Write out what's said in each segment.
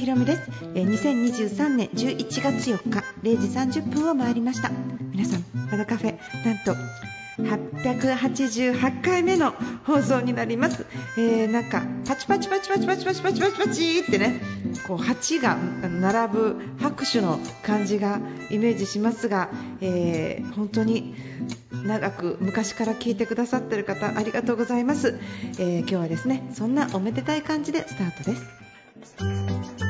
ひろみです、え、2023年11月4日0時30分を回りました。皆さん和田カフェなんと888回目の放送になります、えー、なんかパチパチパチパチパチパチパチパチパチってねこう8が並ぶ拍手の感じがイメージしますが、えー、本当に長く昔から聞いてくださってる方ありがとうございます、えー、今日はですねそんなおめでたい感じでスタートです。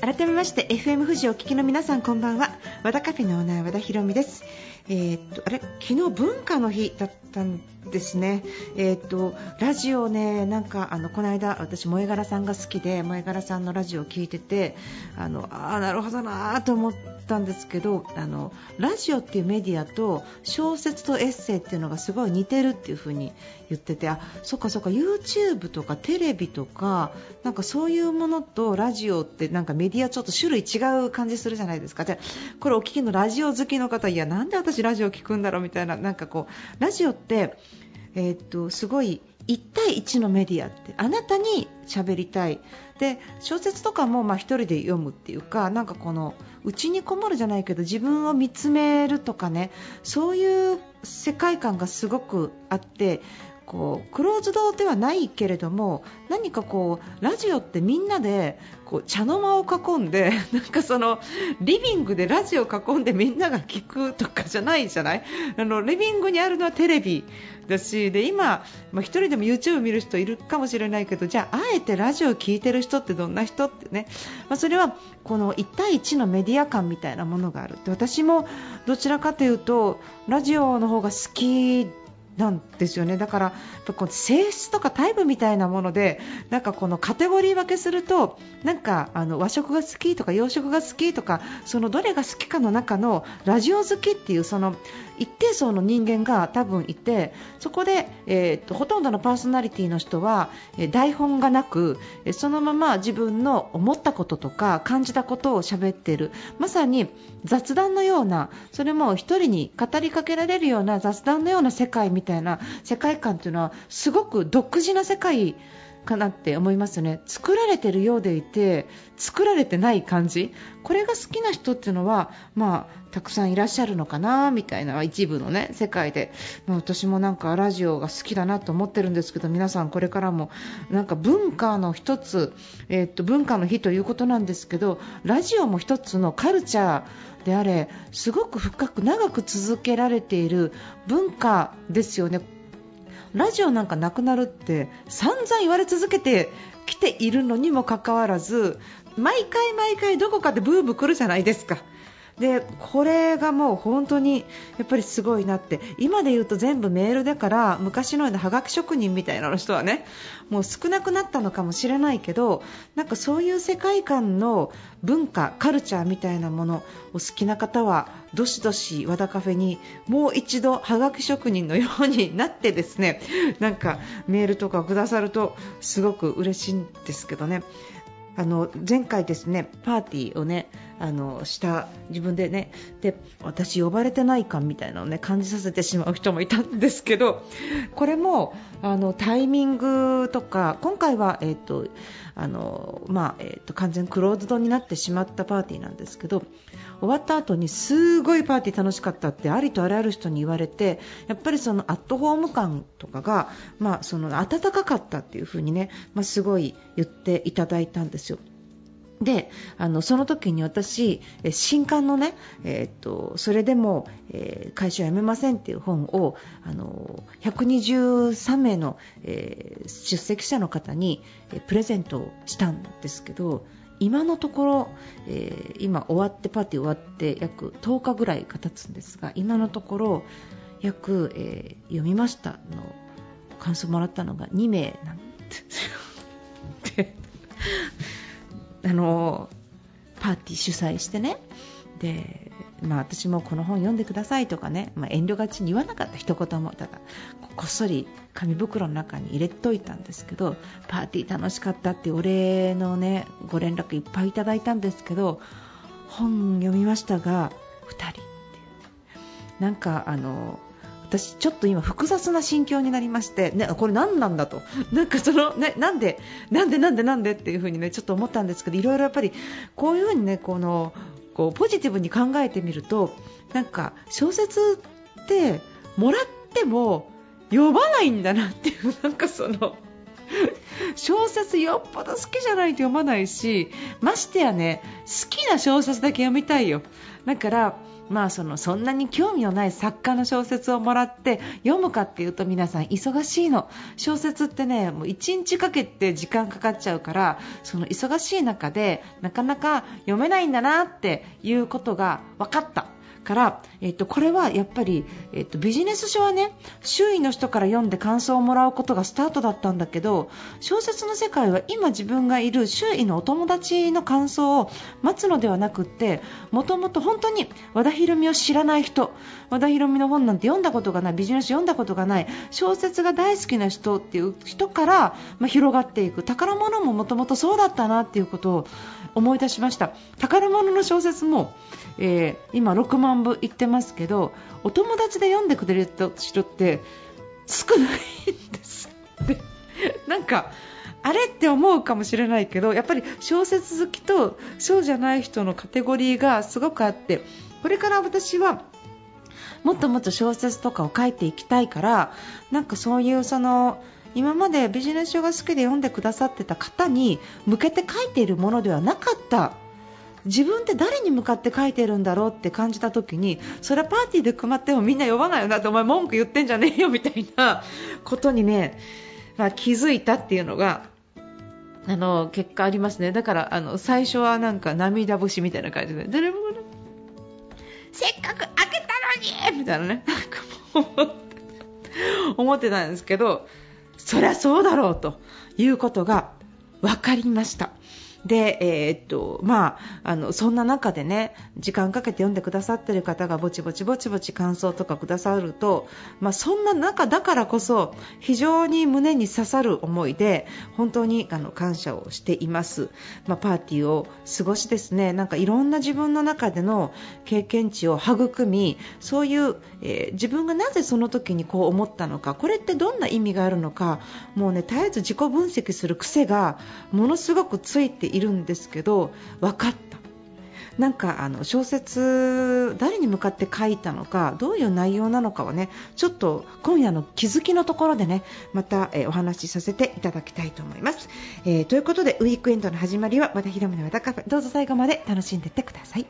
改めまして FM 富士お聞きの皆さんこんばんは。和田カフェのオーナー和田博美です。えー、っとあれ？昨日文化の日だったんですね、えー、っとラジオね、なんかあのこの間、私、萌柄さんが好きで萌え柄さんのラジオを聞いててあのあなるほどなと思ったんですけどあのラジオっていうメディアと小説とエッセイっていうのがすごい似てるっていう風に言っててあそっかそっか YouTube とかテレビとかなんかそういうものとラジオってなんかメディアちょっと種類違う感じするじゃないですか。でこれお聞きのラジオ好きの方いやなんで私ラジオ聞くんだろうみたいななんかこうラジオってえー、っとすごい1対1のメディアってあなたに喋りたい。で小説とかもまあ1人で読むっていうかなんかこの内にこもるじゃないけど自分を見つめるとかねそういう世界観がすごくあってこうクローズドではないけれども何かこうラジオってみんなでこう茶の間を囲んで なんかそのリビングでラジオを囲んでみんなが聞くとかじゃないじゃない？あのリビングにあるのはテレビだしで今、まあ、1人でも YouTube 見る人いるかもしれないけどじゃあ、あえてラジオを聴いてる人ってどんな人ってね、まあ、それはこの1対1のメディア感みたいなものがある。で私もどちらかというとラジオの方が好きなんですよね。だからこの性質とかタイプみたいなものでなんかこのカテゴリー分けするとなんかあの和食が好きとか洋食が好きとかそのどれが好きかの中のラジオ好きっていうその一定層の人間が多分いてそこで、えーと、ほとんどのパーソナリティの人は、え台本がなくそのまま自分の思ったこととか感じたことを喋っている。まさに雑談のようなそれも1人に語りかけられるような雑談のような世界みたいたいな世界観というのはすごく独自な世界かなって思いますね。作られてるようでいて作られてない感じ。これが好きな人っていうのは、まあ、たくさんいらっしゃるのかなみたいな一部のね世界で、まあ、私もなんかラジオが好きだなと思ってるんですけど皆さんこれからもなんか文化の一つ、えー、っと文化の日ということなんですけどラジオも一つのカルチャーであれすごく深く長く続けられている文化ですよね。ラジオなんかなくなるって散々言われ続けてきているのにもかかわらず毎回毎回どこかでブーブー来るじゃないですか。でこれがもう本当にやっぱりすごいなって。今で言うと全部メールだから昔のようなはがき職人みたいな人はねもう少なくなったのかもしれないけどなんかそういう世界観の文化、カルチャーみたいなものお好きな方はどしどし和田カフェにもう一度はがき職人のようになってですねなんかメールとかくださるとすごく嬉しいんですけどね。あの前回ですねパーティーをねあのした自分でねで私呼ばれてない感みたいなのをね感じさせてしまう人もいたんですけどこれもあのタイミングとか今回はえっ、とあのまあえっ、と完全クローズドになってしまったパーティーなんですけど終わった後にすごいパーティー楽しかったってありとあらゆる人に言われてやっぱりそのアットホーム感とかが、まあ、その温かかったっていう風にね、まあ、すごい言っていただいたんですよ。であのその時に私、新刊のね、えー、っとそれでも、えー、会社を辞めませんっていう本をあの123名の、えー、出席者の方に、プレゼントしたんですけど今のところ、えー、今終わってパーティー終わって約10日ぐらいが経つんですが今のところ約、え、読みましたの感想もらったのが2名なんですよ。あのパーティー主催してね。で、まあ、私もこの本読んでくださいとかね、まあ、遠慮がちに言わなかった。一言も。だからこっそり紙袋の中に入れといたんですけどパーティー楽しかったってお礼のねご連絡いっぱいいただいたんですけど本読みましたが2人ってなんかあの私、ちょっと今複雑な心境になりまして、ね、これ何なんだと。なんかその、ね、なんでなんでなんでなんでっていう風にねちょっと思ったんですけどいろいろやっぱりこういう風にねこのこうポジティブに考えてみるとなんか小説ってもらっても読まないんだなっていう なんかその小説よっぽど好きじゃないと読まないしましてやね好きな小説だけ読みたいよ。だからまあそのそんなに興味のない作家の小説をもらって読むかっていうと皆さん忙しいの。小説ってねもう1日かけて時間かかっちゃうからその忙しい中でなかなか読めないんだなっていうことが分かった。から、えっと、これはやっぱり、えっと、ビジネス書はね周囲の人から読んで感想をもらうことがスタートだったんだけど小説の世界は今自分がいる周囲のお友達の感想を待つのではなくってもともと本当に和田博美を知らない人和田博美の本なんて読んだことがないビジネス読んだことがない小説が大好きな人っていう人から、まあ、広がっていく。宝物ももともとそうだったなっていうことを思い出しました。宝物の小説も、えー、今6万部いってますけどお友達で読んでくれる人って少ないんです。なんかあれって思うかもしれないけどやっぱり小説好きとそうじゃない人のカテゴリーがすごくあってこれから私はもっともっと小説とかを書いていきたいからなんかそういうその今までビジネス書が好きで読んでくださってた方に向けて書いているものではなかった自分って誰に向かって書いてるんだろうって感じた時にそれはパーティーで配ってもみんな呼ばないよなってお前文句言ってんじゃねえよみたいなことにね、まあ、気づいたっていうのがあの結果ありますね。だからあの最初はなんか涙節みたいな感じで誰もせっかく開けたのにみたいなね。なんかもう 思ってたんですけどそりゃそうだろうということが分かりました。で、えー、っとまあ、あのそんな中でね時間かけて読んでくださってる方がぼちぼちぼちぼち感想とかくださると、まあ、そんな中だからこそ非常に胸に刺さる思いで本当にあの感謝をしています、まあ、パーティーを過ごしですねなんかいろんな自分の中での経験値を育みそういう、えー、自分がなぜその時にこう思ったのかこれってどんな意味があるのかもうね絶えず自己分析する癖がものすごくついていいるんですけど分かった。なんかあの小説誰に向かって書いたのかどういう内容なのかはねちょっと今夜の気づきのところでねまた、えー、お話しさせていただきたいと思います、えー、ということでウィークエンドの始まりは和田博美の和田カフェ。どうぞ最後まで楽しんでいってください。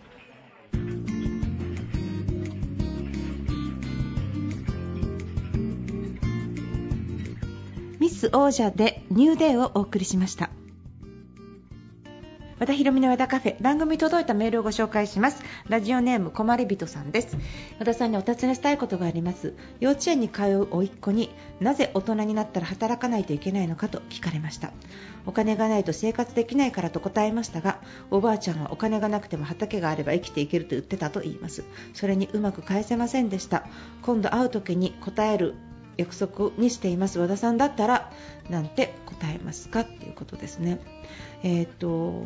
ミス王者でニューデーをお送りしました。和田ひろみの和田カフェ番組届いたメールをご紹介します。ラジオネームこまり人さんです。和田さんにお尋ねしたいことがあります。幼稚園に通う甥っ子になぜ大人になったら働かないといけないのかと聞かれました。お金がないと生活できないからと答えましたがおばあちゃんはお金がなくても畑があれば生きていけると言ってたと言います。それにうまく返せませんでした。今度会う時に答える約束にしています。和田さんだったらなんて答えますかっていうことですね。えっ、と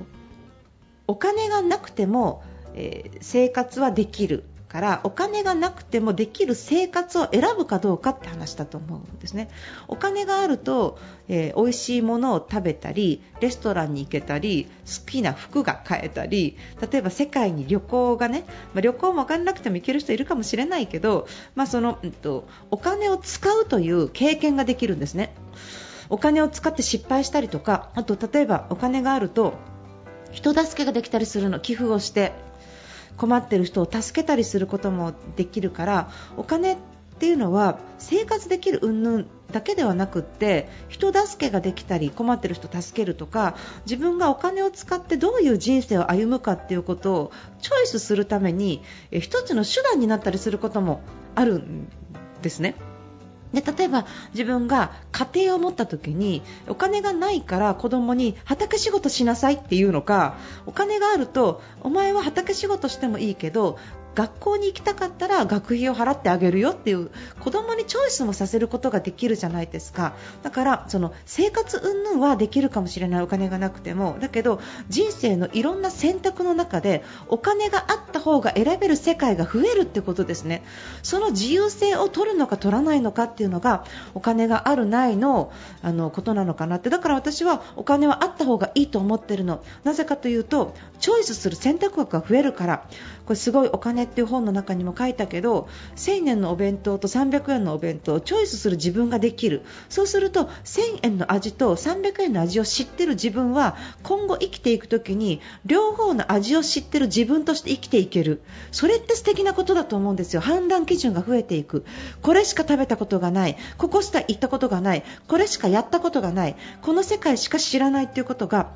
お金がなくても、えー、生活はできるからお金がなくてもできる生活を選ぶかどうかって話だと思うんですね。お金があると、えー、美味しいものを食べたりレストランに行けたり好きな服が買えたり例えば世界に旅行がね、まあ、旅行もお金なくても行ける人いるかもしれないけど、まあ、その、うんと、お金を使うという経験ができるんですね。お金を使って失敗したりとかあと例えばお金があると人助けができたりするの寄付をして困っている人を助けたりすることもできるからお金っていうのは生活できる云々だけではなくって人助けができたり困っている人を助けるとか自分がお金を使ってどういう人生を歩むかっていうことをチョイスするために一つの手段になったりすることもあるんですね。で例えば自分が家庭を持った時にお金がないから子供に畑仕事しなさいっていうのかお金があるとお前は畑仕事してもいいけど学校に行きたかったら学費を払ってあげるよっていう子供にチョイスもさせることができるじゃないですか。だからその生活云々はできるかもしれないお金がなくてもだけど人生のいろんな選択の中でお金があった方が選べる世界が増えるってことですね。その自由性を取るのか取らないのかっていうのがお金があるないのあのことなのかなって。だから私はお金はあった方がいいと思ってるの。なぜかというとチョイスする選択枠が増えるから。これすごいお金っていう本の中にも書いたけど1000円のお弁当と300円のお弁当をチョイスする自分ができる。そうすると1000円の味と300円の味を知ってる自分は今後生きていく時に両方の味を知ってる自分として生きていける。それって素敵なことだと思うんですよ。判断基準が増えていく。これしか食べたことがない。ここしか行ったことがない。これしかやったことがない。この世界しか知らないということが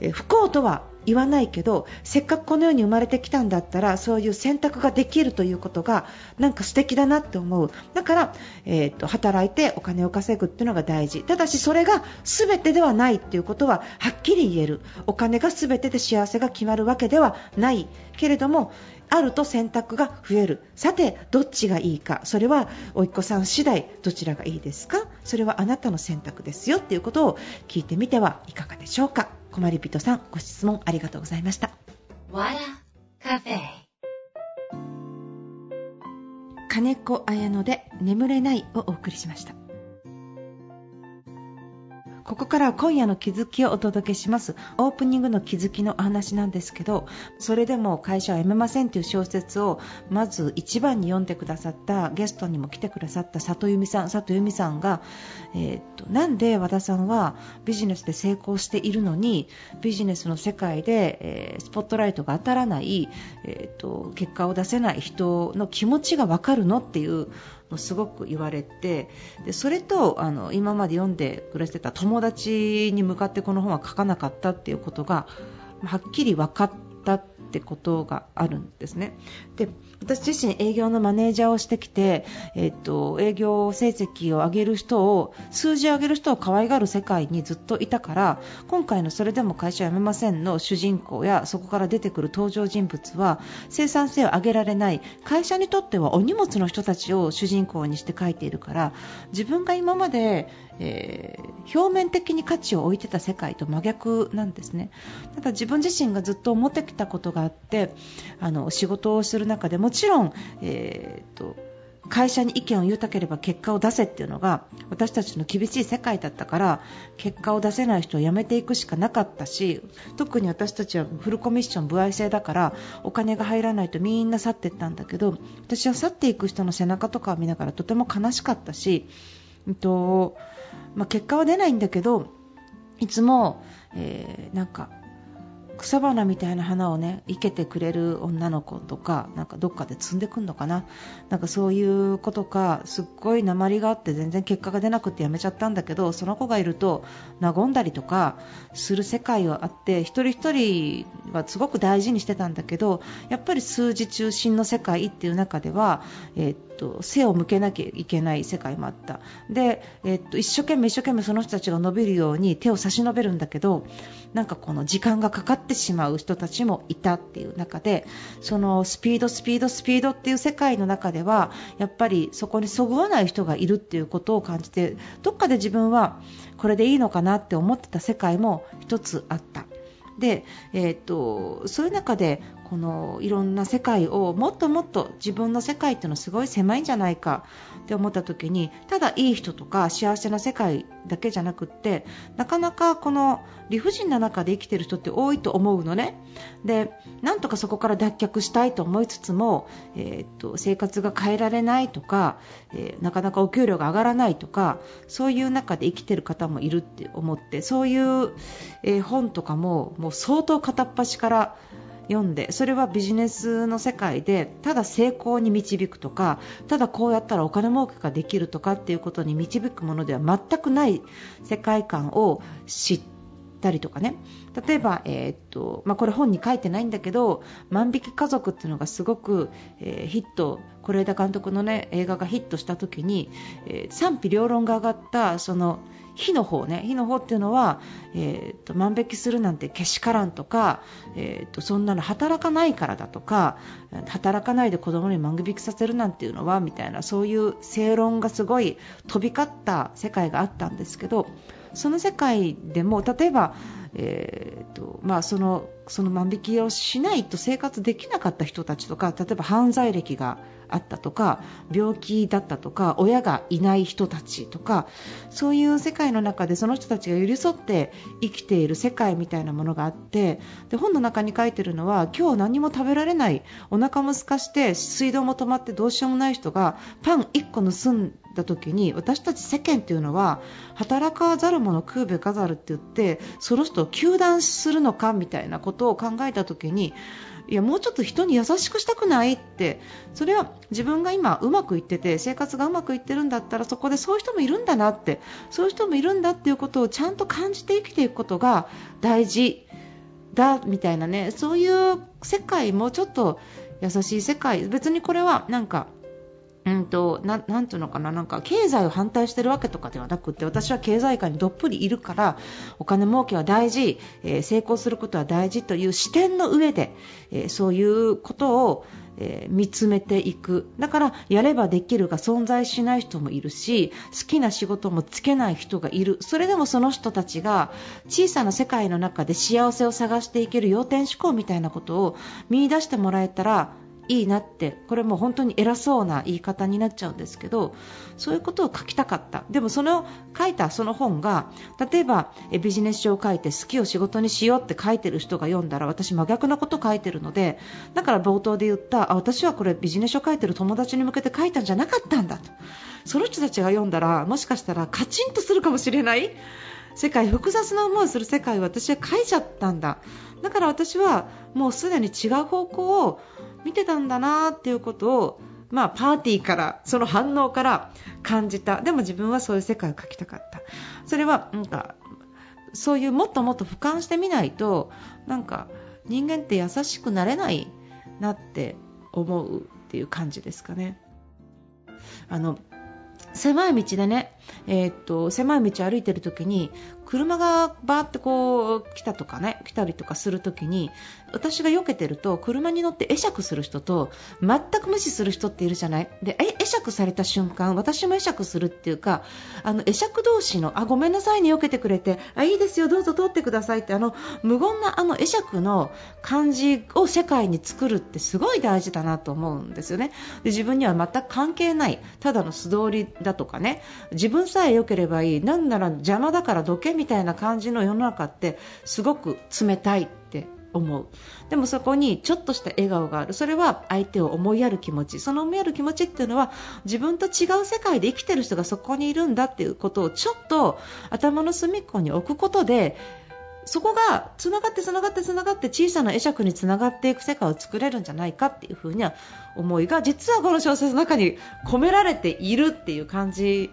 え不幸とは言わないけどせっかくこの世に生まれてきたんだったらそういう選択ができるということがなんか素敵だなって思う。だから、えーと、働いてお金を稼ぐっていうのが大事。ただしそれが全てではないっていうことははっきり言える。お金が全てで幸せが決まるわけではない。けれどもあると選択が増える。さてどっちがいいか。それはおいっ子さん次第どちらがいいですか？それはあなたの選択ですよっていうことを聞いてみてはいかがでしょうか？困り人さんご質問ありがとうございました。金子綾乃で眠れないをお送りしましたここからは今夜の気づきをお届けします。オープニングの気づきのお話なんですけどそれでも会社は辞めませんという小説をまず一番に読んでくださったゲストにも来てくださった里由美さん里由美さんが、えー、っとなんで和田さんはビジネスで成功しているのにビジネスの世界で、えー、スポットライトが当たらない、えー、っと結果を出せない人の気持ちが分かるのっていうすごく言われてでそれとあの今まで読んで暮らしてた友達に向かってこの本は書かなかったっていうことがはっきり分かったってことがあるんですね。で私自身営業のマネージャーをしてきて、えっと、営業成績を上げる人を数字を上げる人を可愛がる世界にずっといたから今回のそれでも会社辞めませんの主人公やそこから出てくる登場人物は生産性を上げられない会社にとってはお荷物の人たちを主人公にして書いているから自分が今までえー、表面的に価値を置いてた世界と真逆なんですね。ただ自分自身がずっと思ってきたことがあってあの仕事をする中でもちろん、えーと、会社に意見を言いたければ結果を出せっていうのが私たちの厳しい世界だったから結果を出せない人を辞めていくしかなかったし特に私たちはフルコミッション、歩合制だからお金が入らないとみんな去っていったんだけど私は去っていく人の背中とかを見ながらとても悲しかったし、えっとまあ、結果は出ないんだけどいつも、えー、なんか草花みたいな花をね生けてくれる女の子とかなんかどっかで摘んでくんのかな。なんかそういう子とかすっごい鉛があって全然結果が出なくてやめちゃったんだけどその子がいると和んだりとかする世界があって一人一人はすごく大事にしてたんだけどやっぱり数字中心の世界っていう中では、えー、っと背を向けなきゃいけない世界もあった。で、えー、っと一生懸命一生懸命その人たちが伸びるように手を差し伸べるんだけどなんかこの時間がかかっててしまう人たちもいたっていう中でそのスピード、スピード、スピードっていう世界の中ではやっぱりそこにそぐわない人がいるっていうことを感じてどっかで自分はこれでいいのかなって思ってた世界も一つあった。で、えーと、そういう中でこのいろんな世界をもっともっと自分の世界っていうのはすごい狭いんじゃないかって思った時にただいい人とか幸せな世界だけじゃなくってなかなかこの理不尽な中で生きてる人って多いと思うのね。でなんとかそこから脱却したいと思いつつも、えー、っと生活が変えられないとか、えー、なかなかお給料が上がらないとかそういう中で生きている方もいるって思ってそういう、えー、本とかももう相当片っ端から読んでそれはビジネスの世界でただ成功に導くとかただこうやったらお金儲けができるとかっていうことに導くものでは全くない世界観を知ってたりとかね。例えば、えー、っとまあ、これ本に書いてないんだけど「万引き家族」っていうのがすごく、えー、ヒット是枝監督の、ね、映画がヒットした時に、えー、賛否両論が上がったその火の方ね。火の方っていうのは、えーと、万引きするなんてけしからんとか、えーと、そんなの働かないからだとか働かないで子供に万引きさせるなんていうのはみたいなそういう正論がすごい飛び交った世界があったんですけどその世界でも例えば、えーとまあ、そのその万引きをしないと生活できなかった人たちとか例えば犯罪歴があったとか病気だったとか親がいない人たちとかそういう世界の中でその人たちが寄り添って生きている世界みたいなものがあってで本の中に書いてるのは今日何も食べられないお腹も空かして水道も止まってどうしようもない人がパン1個盗んだ時に私たち世間というのは働かざる者食うべかざるって言ってその人を糾弾するのかみたいなことを考えた時にいやもうちょっと人に優しくしたくないってそれは自分が今うまくいってて生活がうまくいってるんだったらそこでそういう人もいるんだなってそういう人もいるんだっていうことをちゃんと感じて生きていくことが大事だみたいなねそういう世界もちょっと優しい世界別にこれはなんかうんと、ななんていうのかな、なんか経済を反対してるわけとかではなくて、私は経済界にどっぷりいるから、お金儲けは大事、えー、成功することは大事という視点の上で、えー、そういうことを、えー、見つめていく。だから、やればできるが存在しない人もいるし、好きな仕事もつけない人がいる。それでもその人たちが小さな世界の中で幸せを探していける要点思考みたいなことを見出してもらえたら、いいなってこれも本当に偉そうな言い方になっちゃうんですけどそういうことを書きたかった。でもその書いたその本が例えばビジネス書を書いて好きを仕事にしようって書いてる人が読んだら私真逆なこと書いてるのでだから冒頭で言ったあ私はこれビジネス書書いてる友達に向けて書いたんじゃなかったんだと。その人たちが読んだらもしかしたらカチンとするかもしれない。世界複雑な思いをする世界を私は書いちゃったんだ。だから私はもうすでに違う方向を見てたんだなっていうことを、まあ、パーティーからその反応から感じたでも自分はそういう世界を描きたかったそれはなんかそういうもっともっと俯瞰してみないとなんか人間って優しくなれないなって思うっていう感じですかね。あの狭い道でね、えー、っと狭い道歩いてる時に車がバーってこう来たとかね来たりとかするときに私が避けてると車に乗って会釈する人と全く無視する人っているじゃない？で会釈された瞬間私も会釈するっていうかあの会釈同士のあごめんなさいね避けてくれてあいいですよどうぞ通ってくださいってあの無言なあの会釈の感じを世界に作るってすごい大事だなと思うんですよね。で自分には全く関係ないただの素通りだとかね。自分さえ良ければいい。なんなら邪魔だからどけみたいな感じの世の中ってすごく冷たいって思う。でもそこにちょっとした笑顔がある。それは相手を思いやる気持ち。その思いやる気持ちっていうのは自分と違う世界で生きてる人がそこにいるんだっていうことをちょっと頭の隅っこに置くことでそこがつながってつながってつながって小さな会釈につながっていく世界を作れるんじゃないかっていうふうには思いが実はこの小説の中に込められているっていう感じ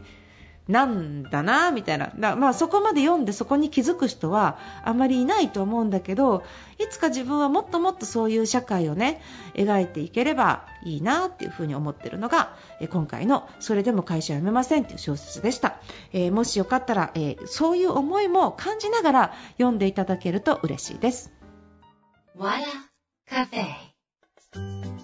なんだなみたいなだまあ、そこまで読んでそこに気づく人はあまりいないと思うんだけどいつか自分はもっともっとそういう社会をね描いていければいいなっていうふうに思ってるのが今回の「それでも会社辞めません」という小説でした、えー、もしよかったら、えー、そういう思いも感じながら読んでいただけると嬉しいです。カフェ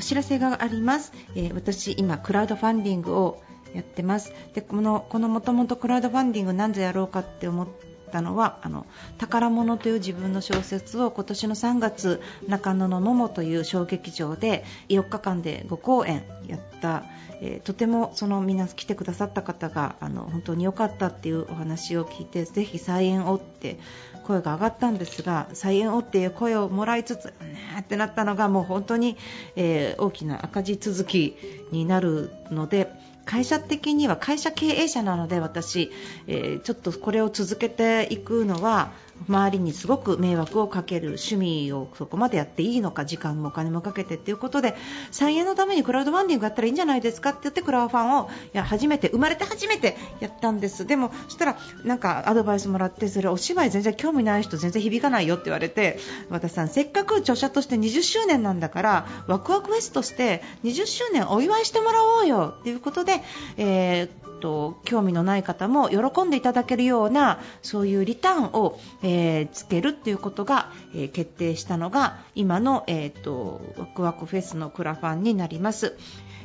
お知らせがあります、えー、私今クラウドファンディングをやってます。でこのこのもともとクラウドファンディングなんでやろうかって思ったのはあの宝物という自分の小説を今年の3月中野の桃という小劇場で4日間で5公演やった、えー、とてもそのみんな来てくださった方があの本当に良かったっていうお話を聞いてぜひ再演をって声が上がったんですが再演をっていう声をもらいつつねってなったのがもう本当に、えー、大きな赤字続きになるので会社的には会社経営者なので私、えー、ちょっとこれを続けていくのは周りにすごく迷惑をかける趣味をそこまでやっていいのか時間もお金もかけてということで再演のためにクラウドファンディングやったらいいんじゃないですかって言ってクラウファンをいや初めて生まれて初めてやったんです。でもそしたらなんかアドバイスもらってそれお芝居全然興味ない人全然響かないよって言われて私さんせっかく著者として20周年なんだからワクワクフェスとして20周年お祝いしてもらおうよということで、えーと興味のない方も喜んでいただけるようなそういうリターンを、えー、つけるということが、えー、決定したのが今の、えーと、ワクワクフェスのクラファンになります。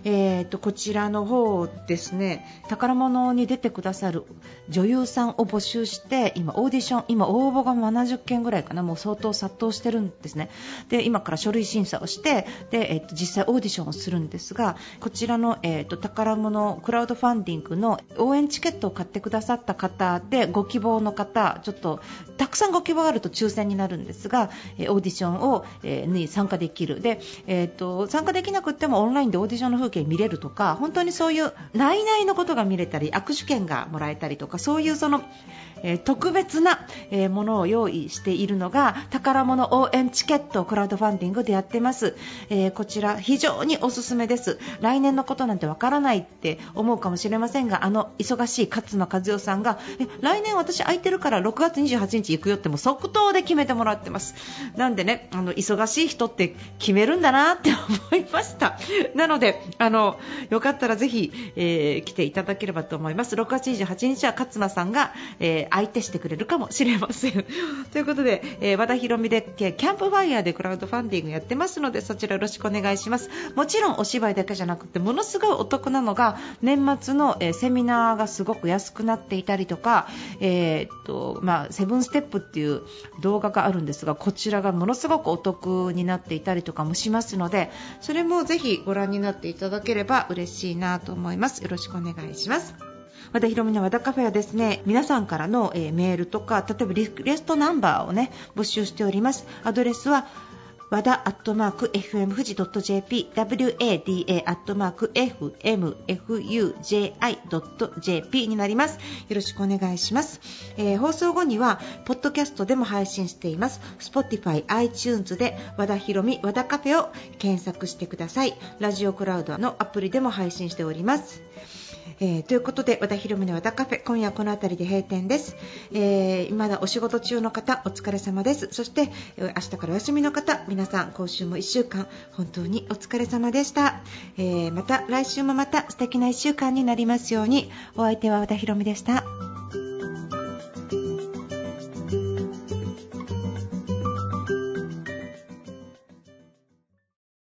えーと、こちらの方ですね宝物に出てくださる女優さんを募集して今、オーディション今、応募が70件ぐらいかなもう相当殺到してるんですね。で今から書類審査をしてで、えーと、実際オーディションをするんですがこちらの、えーと、宝物クラウドファンディングの応援チケットを買ってくださった方でご希望の方ちょっとたくさんご希望があると抽選になるんですが、え、オーディションを、え、に参加できる。で、えー、と参加できなくてもオンラインでオーディションの風景見れるとか本当にそういう内々のことが見れたり握手券がもらえたりとかそういうその、えー、特別な、えー、ものを用意しているのが宝物応援チケットクラウドファンディングでやってます、えー、こちら非常におすすめです。来年のことなんてわからないって思うかもしれませんがあの忙しい勝間和代さんがえ来年私空いてるから6月28日行くよっても即答で決めてもらってます。なんでねあの忙しい人って決めるんだなって思いました。なのであのよかったらぜひ、えー、来ていただければと思います。6月28日は勝間さんが、えー、相手してくれるかもしれません。ということで、えー、和田博美でキャンプファイヤーでクラウドファンディングやってますのでそちらよろしくお願いします。もちろんお芝居だけじゃなくてものすごいお得なのが年末の、えー、セミナーがすごく安くなっていたりとか、えー、っとまあ、セブンステップっていう動画があるんですがこちらがものすごくお得になっていたりとかもしますのでそれもぜひご覧になっていただければ嬉しいなと思います。よろしくお願いします。和田ひろみの和田カフェはですね皆さんからの、えー、メールとか例えばリクエストナンバーをね募集しております。アドレスは和田アットマーク FM 富士 .jp wada アットマーク FMFUJI.jp になります。よろしくお願いします。えー、放送後には、ポッドキャストでも配信しています。Spotify、iTunes で和田ひろみ和田カフェを検索してください。ラジオクラウドのアプリでも配信しております。えー、ということで和田博美の和田カフェ今夜この辺りで閉店です、えー、まだお仕事中の方お疲れ様です。そして明日からお休みの方皆さん今週も1週間本当にお疲れ様でした、えー、また来週もまた素敵な1週間になりますように。お相手は和田博美でした。